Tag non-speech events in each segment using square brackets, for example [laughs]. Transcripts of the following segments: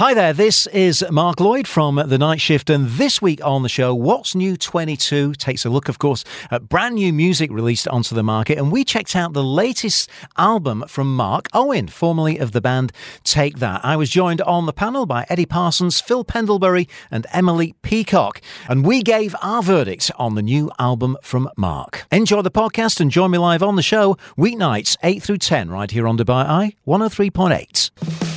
Hi there, this is Mark Lloyd from The Night Shift, and this week on the show, What's New 22 takes a look, of course, at brand new music released onto the market, and we checked out the latest album from Mark Owen, formerly of the band Take That. I was joined on the panel by Eddie Parsons, Phil Pendlebury, and Emily Peacock, and we gave our verdict on the new album from Mark. Enjoy the podcast and join me live on the show, weeknights 8 through 10, right here on Dubai Eye 103.8.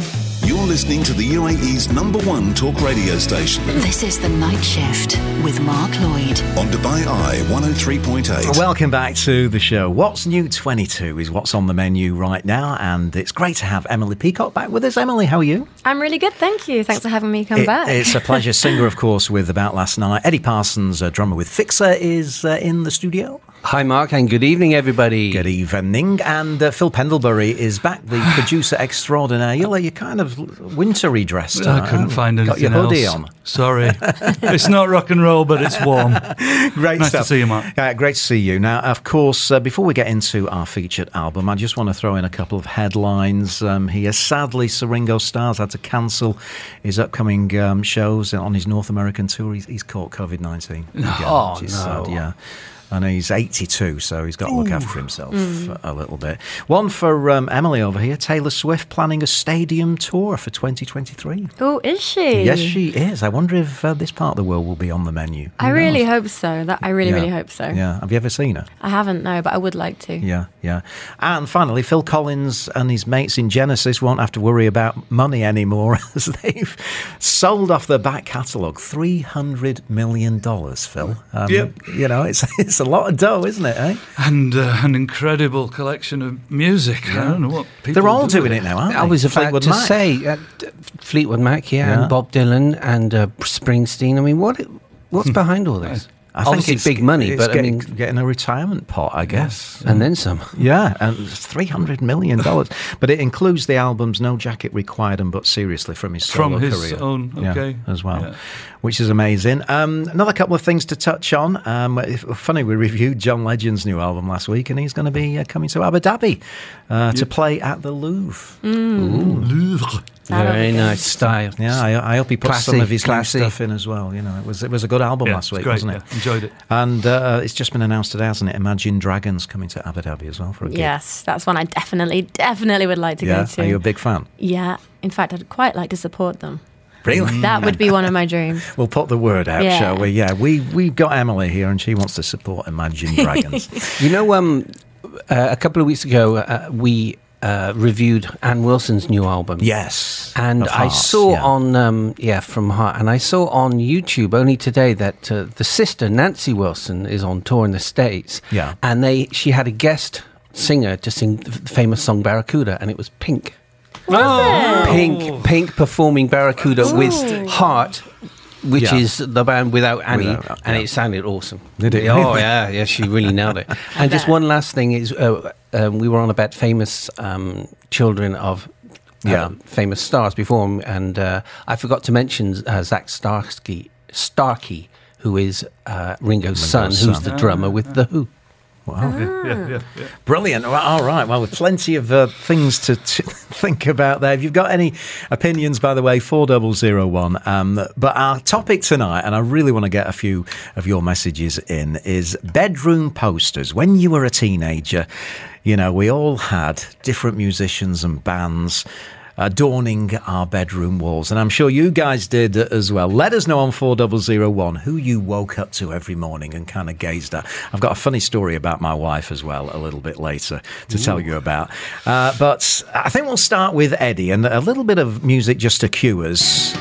You're listening to the UAE's number one talk radio station This is The Night Shift with Mark Lloyd. on Dubai Eye 103.8. Welcome back to the show. What's New 22 is what's on the menu right now, and it's great to have Emily Peacock back with us. Emily, how are you? I'm really good, thank you. Thanks for having me come It- back. It's a pleasure. [laughs] Singer, of course, with About Last Night. Eddie Parsons, uh, drummer with Fixer, is uh, in the studio. Hi, Mark, and good evening, everybody. Good evening. And uh, Phil Pendlebury is back, the [sighs] producer extraordinaire. You're, you're kind of wintry dressed. I couldn't haven't you? find Got anything your hoodie else. on. Sorry, [laughs] it's not rock and roll, but it's warm. [laughs] Great Nice to see you, Mark. Uh, great to see you. Now, of course, uh, before we get into our featured album, I just want to throw in a couple of headlines um, here. Sadly, Sir Ringo Starr's had to cancel his upcoming um, shows on his North American tour. He's, he's caught COVID 19. Oh, which is no. sad, yeah. And he's 82, so he's got to look after himself a little bit. One for um, Emily over here Taylor Swift planning a stadium tour for 2023. oh, is she? Yes, she is. I wonder if uh, this part of the world will be on the menu. I Who really hope so. That I really, Yeah. really hope so. Yeah. Have you ever seen her? I haven't, no, but I would like to. Yeah, yeah. And finally, Phil Collins and his mates in Genesis won't have to worry about money anymore [laughs] as they've sold off their back catalogue $300 million, Phil. Um, Yep. You know, it's, [laughs] it's a lot of dough, isn't it, eh? And uh, an incredible collection of music. I don't know what people They're all do doing with it now, aren't they? I was about Fleetwood to Mac. say uh, Fleetwood Mac, yeah, Yeah. and Bob Dylan and uh, Springsteen. I mean, what what's [laughs] behind all this? I think it's- big money, it's but I getting, mean, getting a retirement pot, I guess. and then some. Yeah, and three hundred million dollars, [laughs] but it includes the albums "No Jacket Required" and "But Seriously" from his From his career. own, Yeah, okay. as well, Yeah. which is amazing. Um, another couple of things to touch on. Um, if- funny, we reviewed John Legend's new album last week, and he's going to be uh, coming to Abu Dhabi uh, to play at the Louvre. Louvre. That'll Very nice style. Yeah, I, I hope he puts some of his classy. new stuff in as well. You know, it was it was a good album Yeah, last week, great, wasn't it? yeah, enjoyed it. And uh, it's just been announced today, hasn't it? Imagine Dragons coming to Abu Dhabi as well for a gig. Yes, that's one I definitely, definitely would like to Yeah, go to. are you a big fan? yeah, in fact, I'd quite like to support them. Really? That would be one of my dreams. [laughs] We'll put the word out, Yeah. shall we? Yeah, we we've got Emily here, and she wants to support Imagine Dragons. [laughs] You know, um, uh, a couple of weeks ago, uh, we uh, reviewed Ann Wilson's new album. yes, And Of I Hearts, saw yeah. on, um, yeah, from Heart, and I saw on YouTube only today that uh, the sister Nancy Wilson is on tour in the States. Yeah. and they she had a guest singer to sing the famous song Barracuda, and it was Pink. Was it? Pink, Pink performing Barracuda with Heart, which Yeah. is the band without Annie, Without, and yeah. it sounded awesome. Did it Oh yeah, yeah, she really nailed it. [laughs] And just one last thing is, uh, um, we were on about famous um, children of. Yeah. um, famous stars before and uh, I forgot to mention uh, Zach Starkey, Starkey, who is uh, Ringo's son, who's the drummer with the Who. Wow. Yeah, yeah, [laughs] yeah. Brilliant. Well, all right. Well, with plenty of uh, things to, to [laughs] think about there. If you've got any opinions, by the way, 4001. Um, but our topic tonight, and I really want to get a few of your messages in, is bedroom posters. When you were a teenager, you know, we all had different musicians and bands adorning our bedroom walls. And I'm sure you guys did as well. Let us know on 4001 who you woke up to every morning and kind of gazed at. I've got a funny story about my wife as well a little bit later to tell you about. Uh, but I think we'll start with Eddie and a little bit of music just to cue us.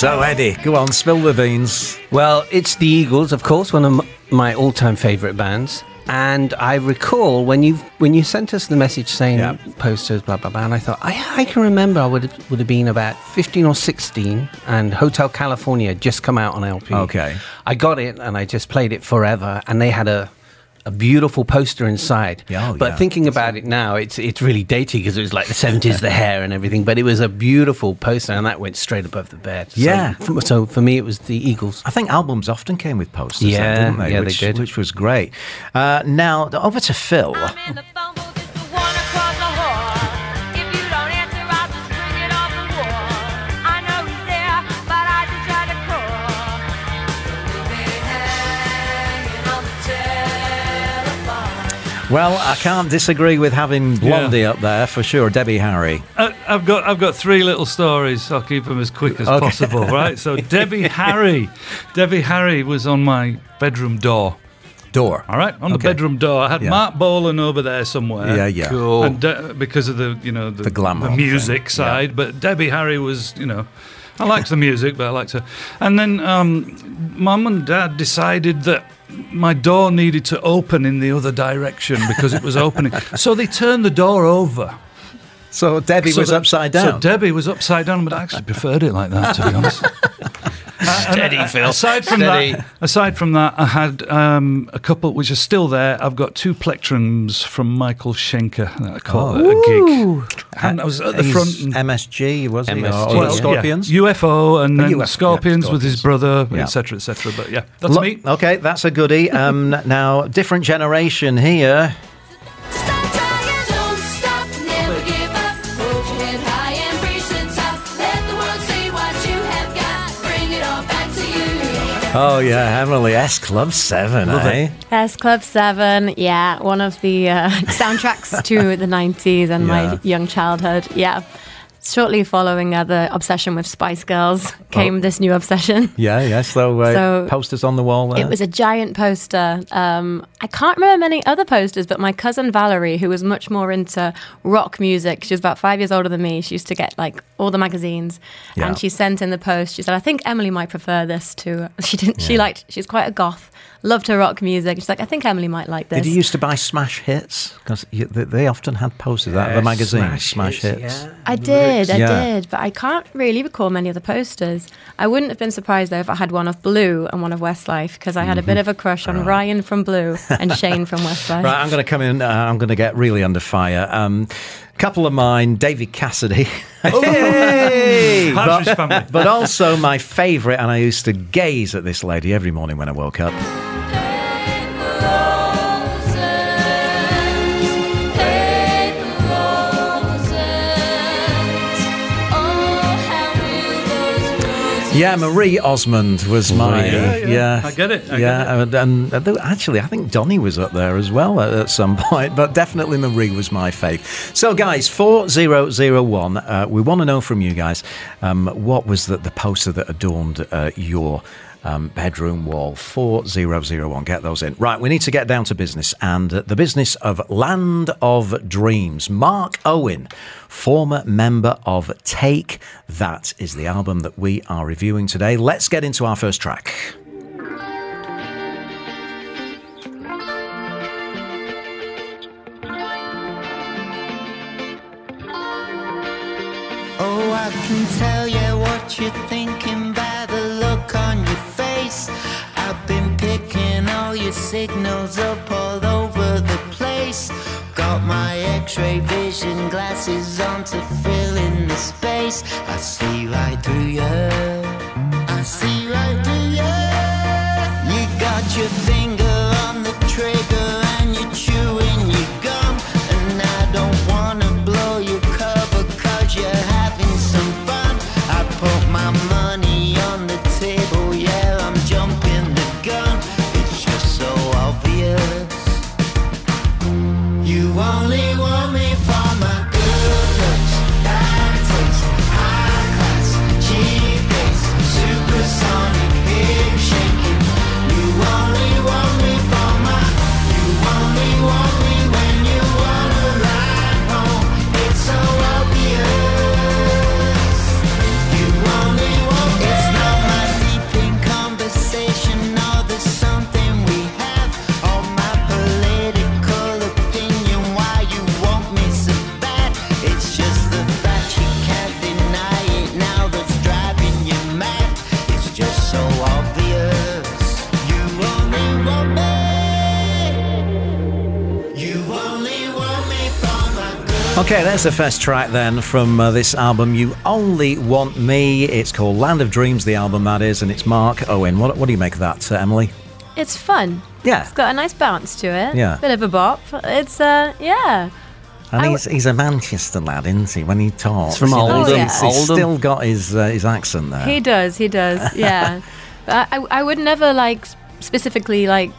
So, Eddie, go on, spill the beans. Well, it's the Eagles, of course, one of my all-time favorite bands. And I recall when you when you sent us the message saying Yeah. posters, blah blah blah, and I thought I, I can remember I would have, would have been about fifteen or sixteen, and Hotel California had just come out on LP. Okay. I got it and I just played it forever, and they had a a beautiful poster inside. Yeah, oh, but yeah. thinking about it now, it's it's really dated because it was like the seventies, the hair and everything. But it was a beautiful poster, and that went straight above the bed. So- Yeah. f- So, for me, it was the Eagles. I think albums often came with posters, then, Yeah, didn't they? yeah, they which, did. Which was great. Uh, now, over to Phil. Well, I can't disagree with having Blondie up there for sure. Debbie Harry. Uh, I've got I've got three little stories. I'll keep them as quick as Okay. possible, right? So Debbie [laughs] Harry, Debbie Harry was on my bedroom door. Door. All right, on the bedroom door. I had Yeah. Marc Bolan over there somewhere. Yeah, yeah. Cool. And uh, because of the you know the, The glamour music thing, yeah. side, but Debbie Harry was you know. I liked the music, but I liked her. And then um, mum and dad decided that my door needed to open in the other direction because it was opening. [laughs] so they turned the door over. So Debbie So was that- upside down. So. Debbie was upside down, but I actually preferred it like that, to be honest. [laughs] [laughs] Steady, Phil. Aside from Steady. that, aside from that, I had um, a couple which are still there. I've got two plectrums from Michael Schenker that I caught at a gig, and I was at the He's front. And, MSG, was he? MSG, Or, or Well, yeah. Scorpions? yeah, UFO, and Oh, then UFO, yeah, Scorpions with his Scorpions. brother, Yeah. etc., etc. But yeah, that's Lo- me. Okay, that's a goodie. Um, [laughs] now, different generation here. Oh, yeah, Emily S Club 7, eh? S Club 7, yeah, one of the uh, [laughs] soundtracks to the 90s and Yeah. my young childhood. Yeah. Shortly following uh, the obsession with Spice Girls came Oh. this new obsession. [laughs] Yeah, yeah. So, uh, So- posters on the wall there. It was a giant poster. Um, I can't remember many other posters, but my cousin Valerie, who was much more into rock music, she was about five years older than me. She used to get like all the magazines, Yeah. and she sent in the post. She said, "I think Emily might prefer this to." [laughs] She didn't. She liked. She's quite a goth. Loved her rock music. She's like, "I think Emily might like this." Did you used to buy Smash Hits? Because they often had posters out of the magazine, Smash Smash, Hits, Hits. yeah. I did, I Yeah. did, but I can't really recall many of the posters. I wouldn't have been surprised though if I had one of Blue and one of Westlife because I had a bit of a crush on Ryan from Blue [laughs] and Shane from Westlife. Right, I'm going to come in. Uh, I'm going to get really under fire. Um, couple of mine, David Cassidy. [laughs] Hey! Partridge but also my favourite, and I used to gaze at this lady every morning when I woke up. Yeah, Marie Osmond was my Yeah, yeah. yeah. I get it, I yeah, get and, and uh, actually, I think Donny was up there as well at, at some [laughs] point, but definitely Marie was my fave. So, guys, four zero zero one. Uh, we want to know from you guys um, what was the, the poster that adorned uh, your. Um, bedroom wall 4001 get those in. Right we need to get down to business and uh, the business of land of dreams. Mark owen former member of take. That is the album that we are reviewing today. Let's get into our first track. Oh, I can tell you what you're thinking face. I've been picking all your signals up all over the place. Got my x ray vision glasses on to fill in the space. I see right through you. I see right through you. You got your finger on the trigger Okay, there's the first track then from uh, this album, You Only Want Me. It's called Land of Dreams, the album that is, and it's Mark Owen. What, what do you make of that, uh, Emily? It's fun. Yeah. It's got a nice bounce to it. Yeah. Bit of a bop. It's uh yeah. And I he's, he's a Manchester lad, isn't he? When he talks, from you know, Oldham. he's, he's Oldham. still got his uh, his accent there. He does, he does. Yeah. [laughs] but I, I would never like specifically like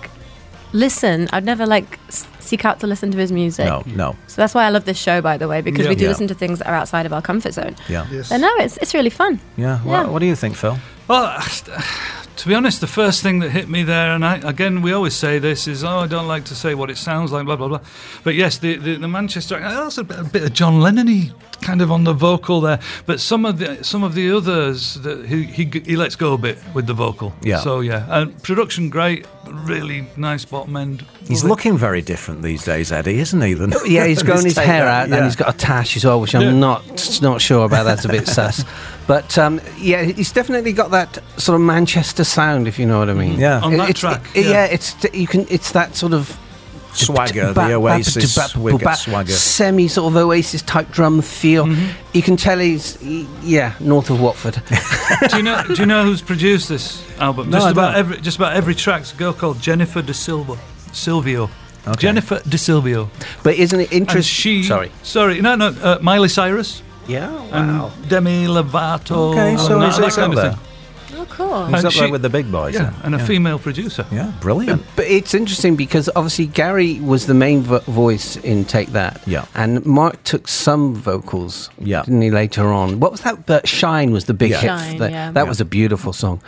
listen. I'd never like s- seek out to listen to his music. no, no, So that's why I love this show, by the way, because Yeah. we do Yeah. listen to things that are outside of our comfort zone. yeah, But no, it's it's really fun. yeah. Yeah. What, what do you think, Phil? Well, [sighs] [sighs] to be honest, the first thing that hit me there, and I, again, we always say this, is, oh, I don't like to say what it sounds like, blah, blah, blah. But yes, the, the, the Manchester, uh, that's a bit, a bit of John Lennon kind of on the vocal there. But some of the some of the others, that he, he, he lets go a bit with the vocal. Yeah. So, yeah. And production, great, really nice bottom end. He's looking very different these days, Eddie, isn't he? Than- Yeah, he's [laughs] grown his take hair out yeah. and he's got a tash as well, which I'm Yeah. not not sure about. That's a bit sus. [laughs] But um, yeah, he's definitely got that sort of Manchester sound, if you know what I mean. Yeah. On that It's- track, it- yeah. yeah, it's you can. It's that sort of swagger, the Oasis ba- swagger. semi sort of Oasis type drum feel. You can tell he's he- yeah north of Watford. do you know? Do you know who's produced this album? No, just about every just about every track's a girl called Jennifer De Silva, Silvio. Okay. Jennifer Decilveo. but isn't it interesting? she. Sorry. Sorry. No, no. Uh, Miley Cyrus Yeah. Wow. Demi Lovato. Okay, so he's that kind of thing. Oh, cool. He's And up there with the big boys. Yeah, then. and a yeah. female producer. Yeah, brilliant. But it's interesting because obviously Gary was the main vo- voice in Take That. Yeah. And Mark took some vocals. Yeah. Didn't he later on? What was that? But Shine was the big Yeah. hit. Shine, that yeah. that Yeah. was a beautiful song.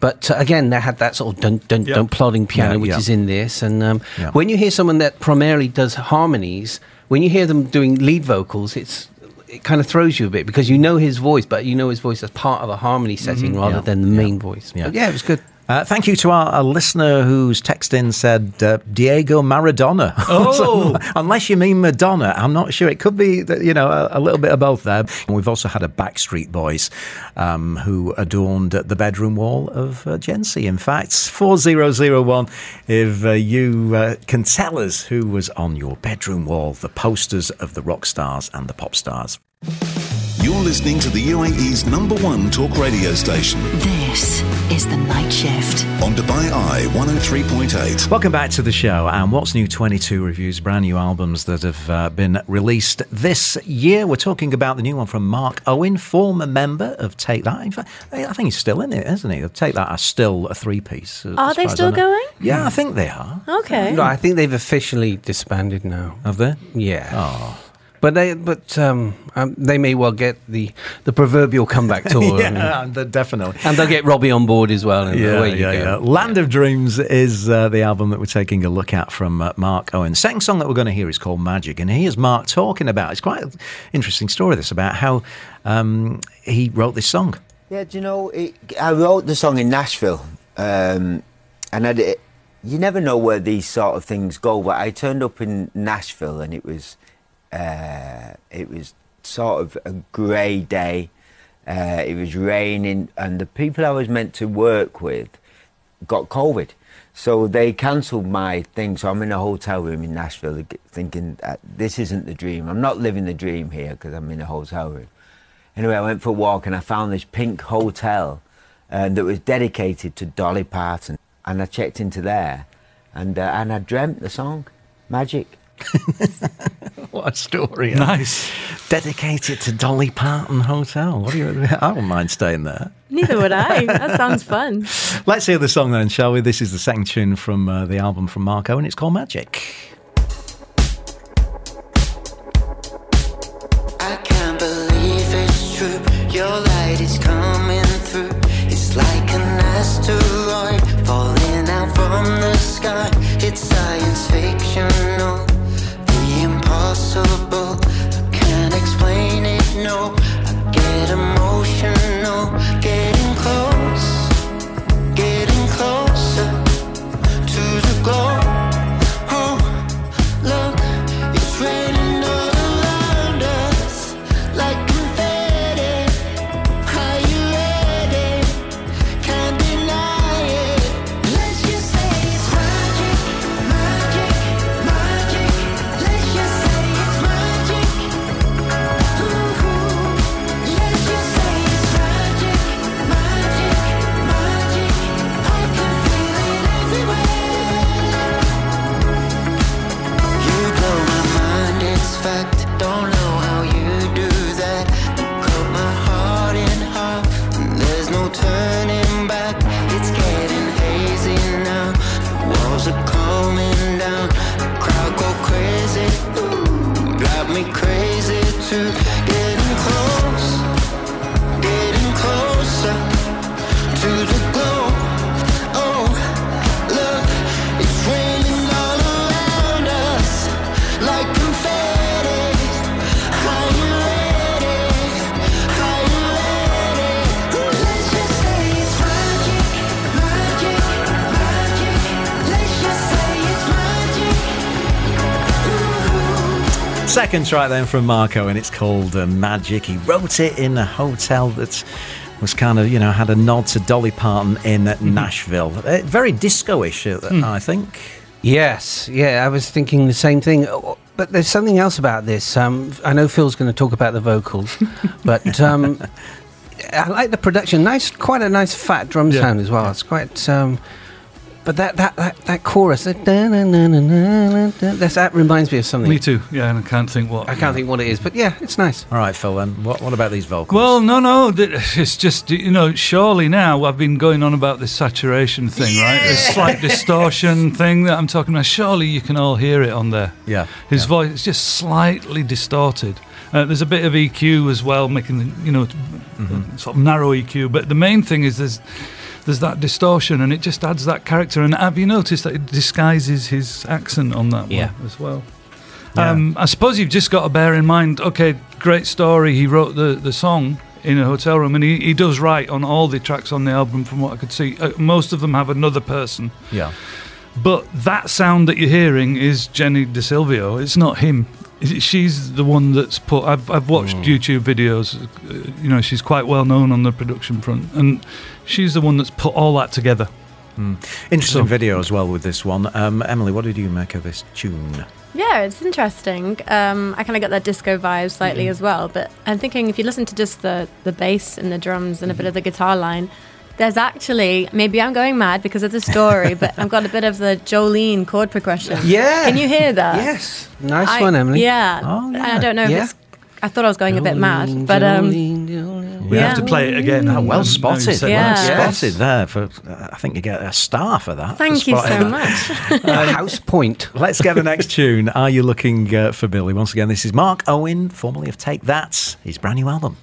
But uh, again, they had that sort of dun dun Yeah. dun plodding piano, Yeah, which yeah. is in this. And um, Yeah. when you hear someone that primarily does harmonies, when you hear them doing lead vocals, it's it kind of throws you a bit because you know his voice, but you know his voice as part of a harmony setting mm-hmm. rather Yeah. than the main voice. Yeah. But yeah, it was good. Uh, thank you to our, our listener whose text in said uh, Diego Maradona. [laughs] Oh. Unless you mean Madonna, I'm not sure. It could be, that, you know, a, a little bit of both there. And we've also had a Backstreet Boys um, who adorned the bedroom wall of uh, Jency. In fact, 4001, if uh, you uh, can tell us who was on your bedroom wall, the posters of the rock stars and the pop stars. You're listening to the UAE's number one talk radio station This is The Night Shift. on Dubai Eye 103.8. Welcome back to the show. And What's New 22 reviews brand new albums that have uh, been released this year. We're talking about the new one from Mark Owen, former member of Take That. In fact, I think he's still in it, isn't he? Take That are still a three piece. Are they still going? Yeah, I think they are. Okay. No, I think they've officially disbanded now. Have they? Yeah. Oh. But they, but um, um, they may well get the, the proverbial comeback [laughs] tour, and, yeah, they're definitely. and they'll get Robbie on board as well. And Yeah, away you yeah, yeah. go. Land of Dreams is uh, the album that we're taking a look at from uh, Mark Owen. Second song that we're going to hear is called Magic, and here's Mark talking about. It's quite an interesting story. This about how um, he wrote this song. Yeah, do you know, it, I wrote the song in Nashville, um, and I did, you never know where these sort of things go. But I turned up in Nashville, and it was uh, it was sort of a grey day. Uh, it was raining, and the people I was meant to work with got COVID. So they cancelled my thing. So I'm in a hotel room in Nashville thinking, this isn't the dream. I'm not living the dream here because I'm in a hotel room. Anyway, I went for a walk and I found this pink hotel uh, that was dedicated to Dolly Parton. And I checked into there and, uh, and I dreamt the song, Magic. [laughs] What a story! Nice. Dedicated to Dolly Parton Hotel. What do you? I wouldn't mind staying there. Neither would I. That sounds fun. [laughs] Let's hear the song then, shall we? This is the second tune from uh, the album from Marco, and It's called Magic. I can't believe it's true. Your light is coming through. It's like an asteroid falling out from the sky. It's science fictional, Second track then from Marco, and it's called uh, Magic. He wrote it in a hotel that was kind of, you know, had a nod to Dolly Parton in Nashville. Uh, very disco-ish, uh, I think. Yes, yeah, I was thinking the same thing. Oh, But there's something else about this. Um, I know Phil's going to talk about the vocals, [laughs] but um, I like the production. Nice, quite a nice fat drum Yeah. sound as well. It's quite. Um, but that that that, that chorus, that, that reminds me of something. Me too. Yeah, and I can't think what. I can't think what it is, but yeah, it's nice. All right, Phil, then. What, what about these vocals? Well, no, no. It's just you know. Surely now I've been going on about this saturation thing, right? This slight distortion [laughs] thing that I'm talking about. Surely you can all hear it on there. Yeah. His voice is just slightly distorted. Uh, there's a bit of EQ as well, making the, you know Mm-hmm. sort of narrow EQ. But the main thing is there's there's that distortion, and it just adds that character. And have you noticed that it disguises his accent on that Yeah. one as well? Yeah. Um, I suppose you've just got to bear in mind. Okay, great story. He wrote the, the song in a hotel room, and he, he does write on all the tracks on the album, from what I could see. Uh, most of them have another person, Yeah. but that sound that you're hearing is Jenny Decilveo. It's not him. It- She's the one that's put. I've I've watched YouTube videos. Uh, you know, she's quite well known on the production front, and she's the one that's put all that together. Interesting So- video as well with this one. Um, Emily, what did you make of this tune? Yeah, it's interesting. Um, I kind of got that disco vibe slightly Mm-hmm. as well. But I'm thinking if you listen to just the, the bass and the drums and a bit of the guitar line, there's actually, maybe I'm going mad because of the story, but I've got a bit of the Jolene chord progression. Yeah. Can you hear that? Yes, nice I- one, Emily. Yeah. Oh, yeah. I don't know if Yeah. it's, I thought I was going a bit mad, but um, Jolene, Jolene. We Yeah. have to play it again. Now well spotted. said Yeah. Well that. spotted there. For uh, I think you get a star for that. for thank you so much. [laughs] [laughs] Uh, House Point. Let's get the next tune. Are you looking uh, for Billy? Once again, this is Mark Owen, formerly of Take That. His brand new album.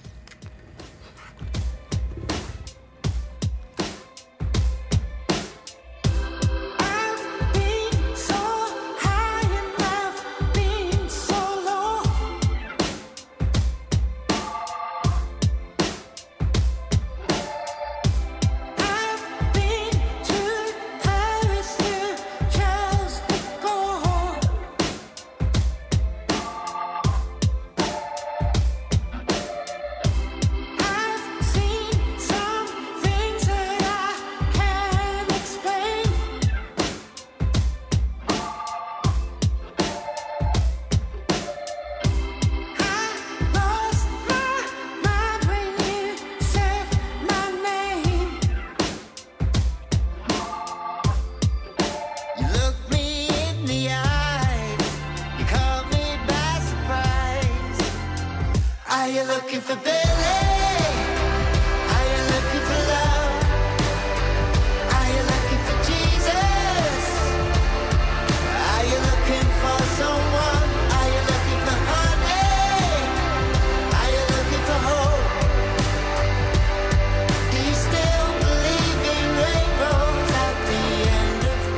Are you looking for Billy?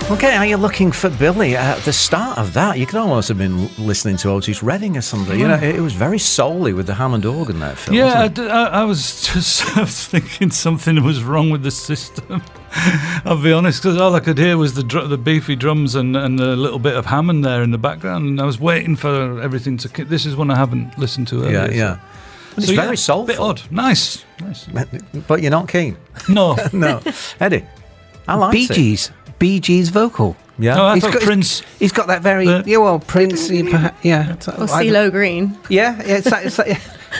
Okay, are you looking for Billy? At the start of that, you could almost have been listening to Otis Redding or something. You know, it, it was very souly with the Hammond organ there, Phil. Yeah, I, wasn't it? d- I- I was just [laughs] I was thinking something was wrong with the system. [laughs] I'll be honest, because all I could hear was the dr- the beefy drums and, and a little bit of Hammond there in the background, and I was waiting for everything to. ki- This is one I haven't listened to earlier. yeah, so- yeah. But it's So, yeah, very soulful. Bit odd. Nice. Nice. But you're not keen. No. [laughs] No, Eddie, I like Bee it. Gees. Bee Gees vocal. Yeah, No, I He's thought got- Prince. He's got that very The- yeah. Well, Prince. he yeah. it's- or I- CeeLo Green. Yeah, yeah, it's that, it's that,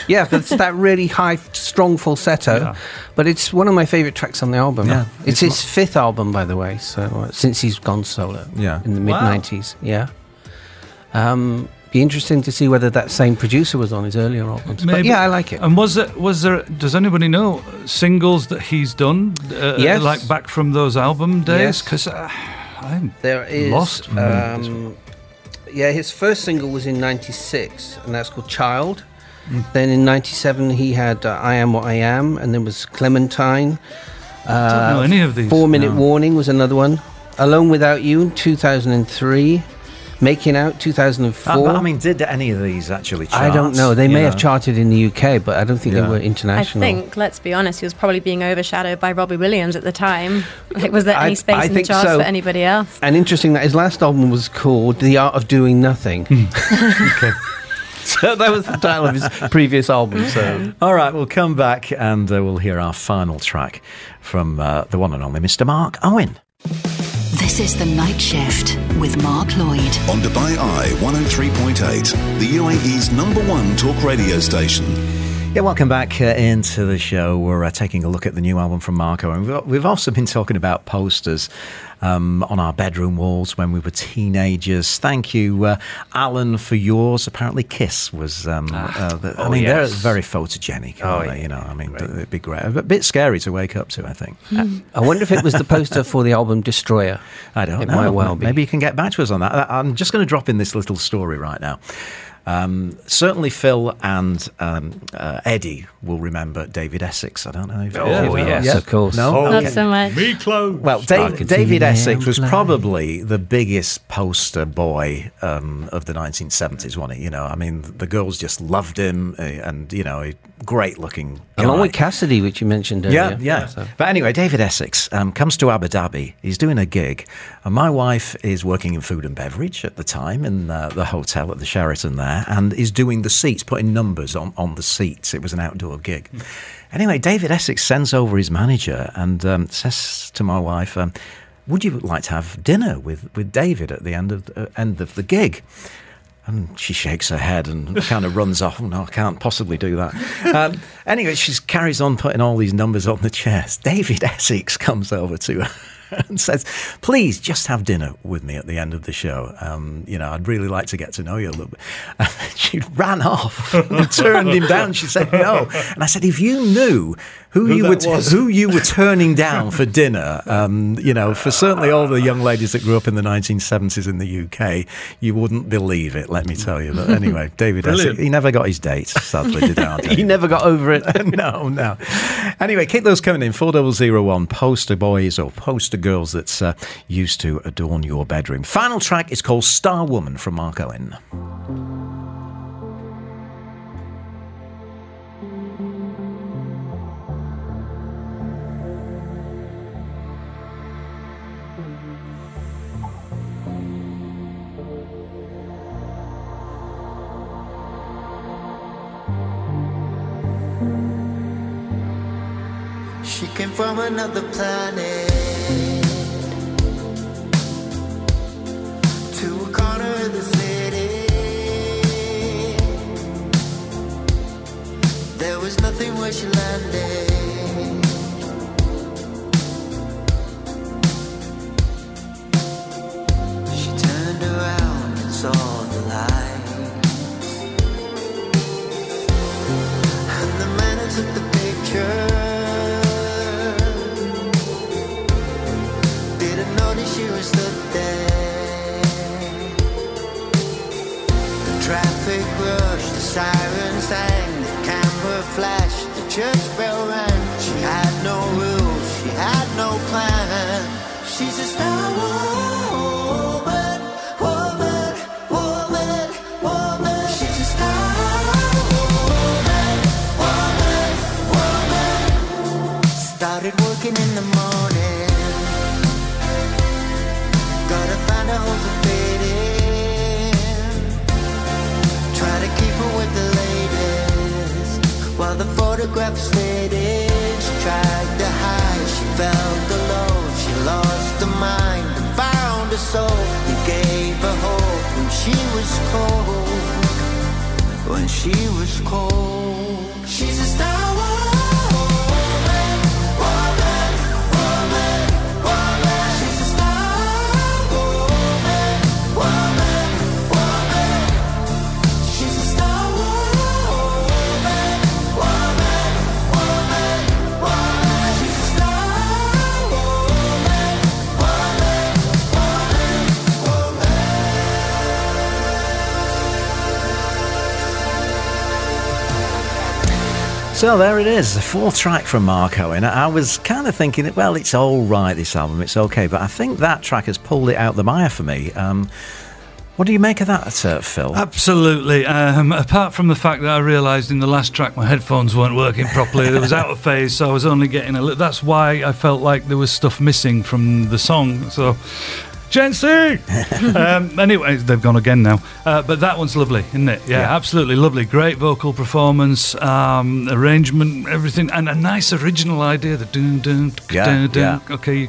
yeah, it's that really high, strong falsetto. Yeah. But it's one of my favourite tracks on the album. Yeah, it's, it's his fifth album, by the way. So uh, since he's gone solo, Yeah. in the mid Wow. '90s, yeah. Um, be interesting to see whether that same producer was on his earlier albums. But Maybe. yeah, I like it. And was there was there? Does anybody know singles that he's done? Uh, Yes. Like back from those album days? Yes. Because uh, I'm There is Lost? Um, yeah, his first single was in '96, and that's called "Child." Mm. Then in '97, he had uh, "I Am What I Am," and then was "Clementine." I don't know any of these. Four Minute No. Warning was another one. Alone Without You in 2003. Making Out 2004. Uh, but, I mean, did any of these actually chart? I don't know. They may You have charted in the UK, but I don't think Yeah. they were international. I think, let's be honest, he was probably being overshadowed by Robbie Williams at the time. Like, was there I- any space I in the charts so. for anybody else? And interesting that his last album was called The Art of Doing Nothing. [laughs] Okay. so that was the title of his previous album. So [laughs] All right, we'll come back and uh, we'll hear our final track from uh, the one and only Mr. Mark Owen. This is The Night Shift with Mark Lloyd. On Dubai Eye 103.8, the UAE's number one talk radio station. Yeah, welcome back uh, into the show. We're uh, taking a look at the new album from Marco, and we've, we've also been talking about posters um, on our bedroom walls when we were teenagers. Thank you, uh, Alan, for yours. Apparently, Kiss was. Um, uh, the, I oh, mean, yes. they're very photogenic. Oh, aren't they? yeah. You know, I mean, it'd be great. A bit scary to wake up to. I think. I wonder if it was the poster for the album Destroyer. [laughs] I don't It know. might well be. Maybe you can get back to us on that. I'm just going to drop in this little story right now. Um, certainly, Phil and um, uh, Eddie will remember David Essex. I don't know if Oh, if- yes, yeah? of course. No, Not Okay. so much. Me clothes. Well, Dave, David Essex was fly. probably the biggest poster boy um, of the 1970s, wasn't he? You know, I mean, the girls just loved him, uh, and you know, a great looking. Along guy. with Cassidy, which you mentioned Yeah, earlier. yeah. So- But anyway, David Essex um, comes to Abu Dhabi. He's doing a gig, and my wife is working in food and beverage at the time in uh, the hotel at the Sheraton there, and is doing the seats, putting numbers on, on the seats. It was an outdoor gig. Anyway, David Essex sends over his manager and um, says to my wife, um, "Would you like to have dinner with, with David at the end of uh, end of the gig?" And she shakes her head and [laughs] kind of runs off. Oh, no, I can't possibly do that. [laughs] Um, anyway, she carries on putting all these numbers on the chairs. David Essex comes over to her [laughs] and says, Please just have dinner with me at the end of the show. Um, you know, I'd really like to get to know you a little bit. [laughs] And she ran off and turned him down. She said, No. And I said, If you knew who, Who you were was. who you were turning down for dinner, um, you know, for certainly all the young ladies that grew up in the 1970s in the UK, you wouldn't believe it, let me tell you. But anyway, [laughs] David Essex, he never got his date, sadly, did our [laughs] He never got over it. [laughs] no, no. Anyway, keep those coming in. 4001 poster boys or poster girls that's uh, used to adorn your bedroom. Final track is called Star Woman from Mark Owen. She came from another planet to a corner of the city. There was nothing where she landed. Siren sang, the camera flashed, the church bell While the photographs faded, she tried to hide. She felt alone. She lost her mind and found her soul. We gave her hope when she was cold. When she was cold. She's a star So there it is, the fourth track from Mark Owen. I was kind of thinking, well, it's all right, this album, it's okay, but I think that track has pulled it out the mire for me. Um, what do you make of that, uh, Phil? Absolutely. Um, apart from the fact that I realised in the last track my headphones weren't working properly, it was out of phase, so I was only getting a little. That's why I felt like there was stuff missing from the song. So Gen [laughs] um, anyway, they've gone again now. Uh, but that one's lovely, isn't it? Yeah, Yeah. absolutely lovely. Great vocal performance, um, arrangement, everything, and a nice original idea. The dun dun Yeah, dun dun. yeah. Okay, you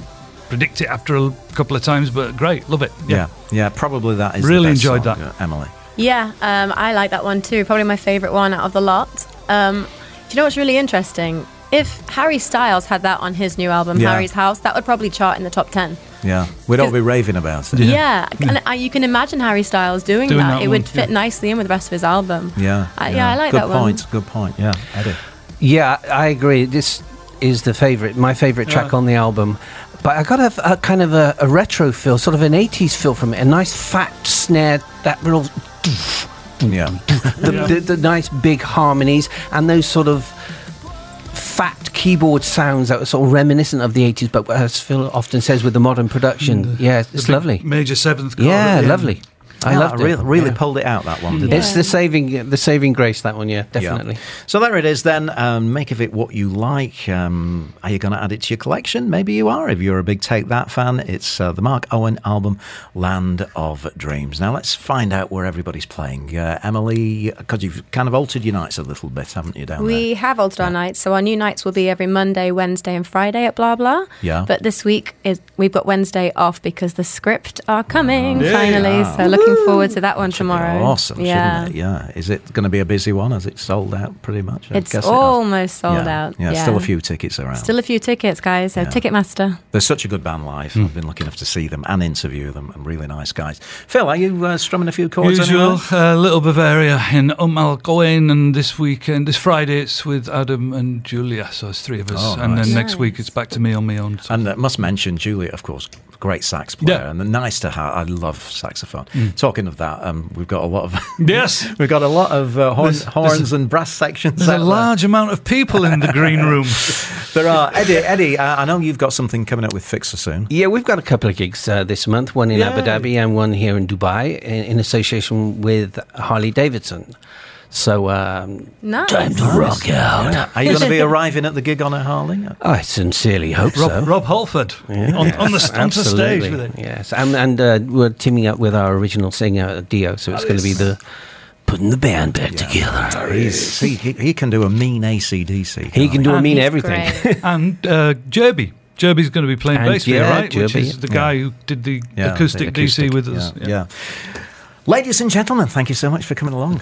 predict it after a couple of times, but great, love it. Yeah, yeah, probably that is the Really best enjoyed song, that. Emily. Yeah, um, I like that one too. Probably my favourite one out of the lot. Um, do you know what's really interesting? If Harry Styles had that on his new album, Yeah. Harry's House, that would probably chart in the top 10. Yeah, we'd all be raving about it. Yeah, and uh, you can imagine Harry Styles doing, Doing that. that it one, would fit yeah. nicely in with the rest of his album. Yeah, Uh, yeah, I like good that one. Good point. Good point. Yeah, Eddie. Yeah, I agree. This is the favorite, my favorite track Yeah. on the album. But I got a, a kind of a, a retro feel, sort of an 80s feel from it. A nice fat snare, that real, Yeah, [laughs] the, the, the nice big harmonies, and those sort of fat keyboard sounds that were sort of reminiscent of the 80s, but as Phil often says with the modern production, mm, yeah, The it's lovely. Major seventh chord. Yeah, lovely. end. Lovely. I Yeah, loved it. really, really Yeah. pulled it out that one. Didn't It's the saving, the saving grace. That one, yeah, Yeah. definitely. So there it is then. Um, make of it what you like. Um, are you going to add it to your collection? Maybe you are. If you're a big Take That fan, it's uh, the Mark Owen album, Land of Dreams. Now let's find out where everybody's playing. Uh, Emily, because you've kind of altered your nights a little bit, haven't you, down We have altered our nights, so our new nights will be every Monday, Wednesday, and Friday at Bla Bla. Yeah. But this week is we've got Wednesday off because the script are coming Yeah. finally. So looking forward to that one there? Should tomorrow. Awesome, yeah. shouldn't it? Yeah. Is it going to be a busy one? Has it sold out pretty much? I It's guess it almost sold yeah. out. Yeah, still a few tickets around. Still a few tickets, guys. So Yeah. Ticketmaster. They're such a good band live. Hmm. I've been lucky enough to see them and interview them, and really nice guys. Phil, are you uh, strumming a few chords? Usual, anywhere? uh, Little Bavaria in Um Alcoin, and this weekend, this Friday, it's with Adam and Julia, so it's three of us. Oh, and nice. then next Nice. week, it's back to me on my own. So. And uh, must mention Julia, of course, great sax player, Yeah. and nice to have. I love saxophone. Hmm. Talking of that, um, we've got a lot of [laughs] yes, we've got a lot of uh, horn, There's- horns there's and brass sections. there's a there. large amount of people in the green room. [laughs] There are Eddie. Eddie, uh, I know you've got something coming up with Fixer soon. Yeah, we've got a couple of gigs uh, this month, one in Abu Dhabi and one here in Dubai in, in association with Harley Davidson. So, um, Nice. time to rock out. Yeah. Are you going to be arriving at the gig on a Harley? I sincerely hope Rob, so. Rob Halford on, on the on the stage Absolutely, with it. Yes, and, and uh, we're teaming up with our original singer Dio, so it's going to be the putting the band back together. He's, he, he, he can do a mean ACDC. He can do a mean everything. [laughs] And uh, Jerby. Jerby's going to be playing And bass for you, yeah, right? Which is the guy who did the Yeah, acoustic, the DC with us. Yeah, yeah. Ladies and gentlemen, thank you so much for coming along.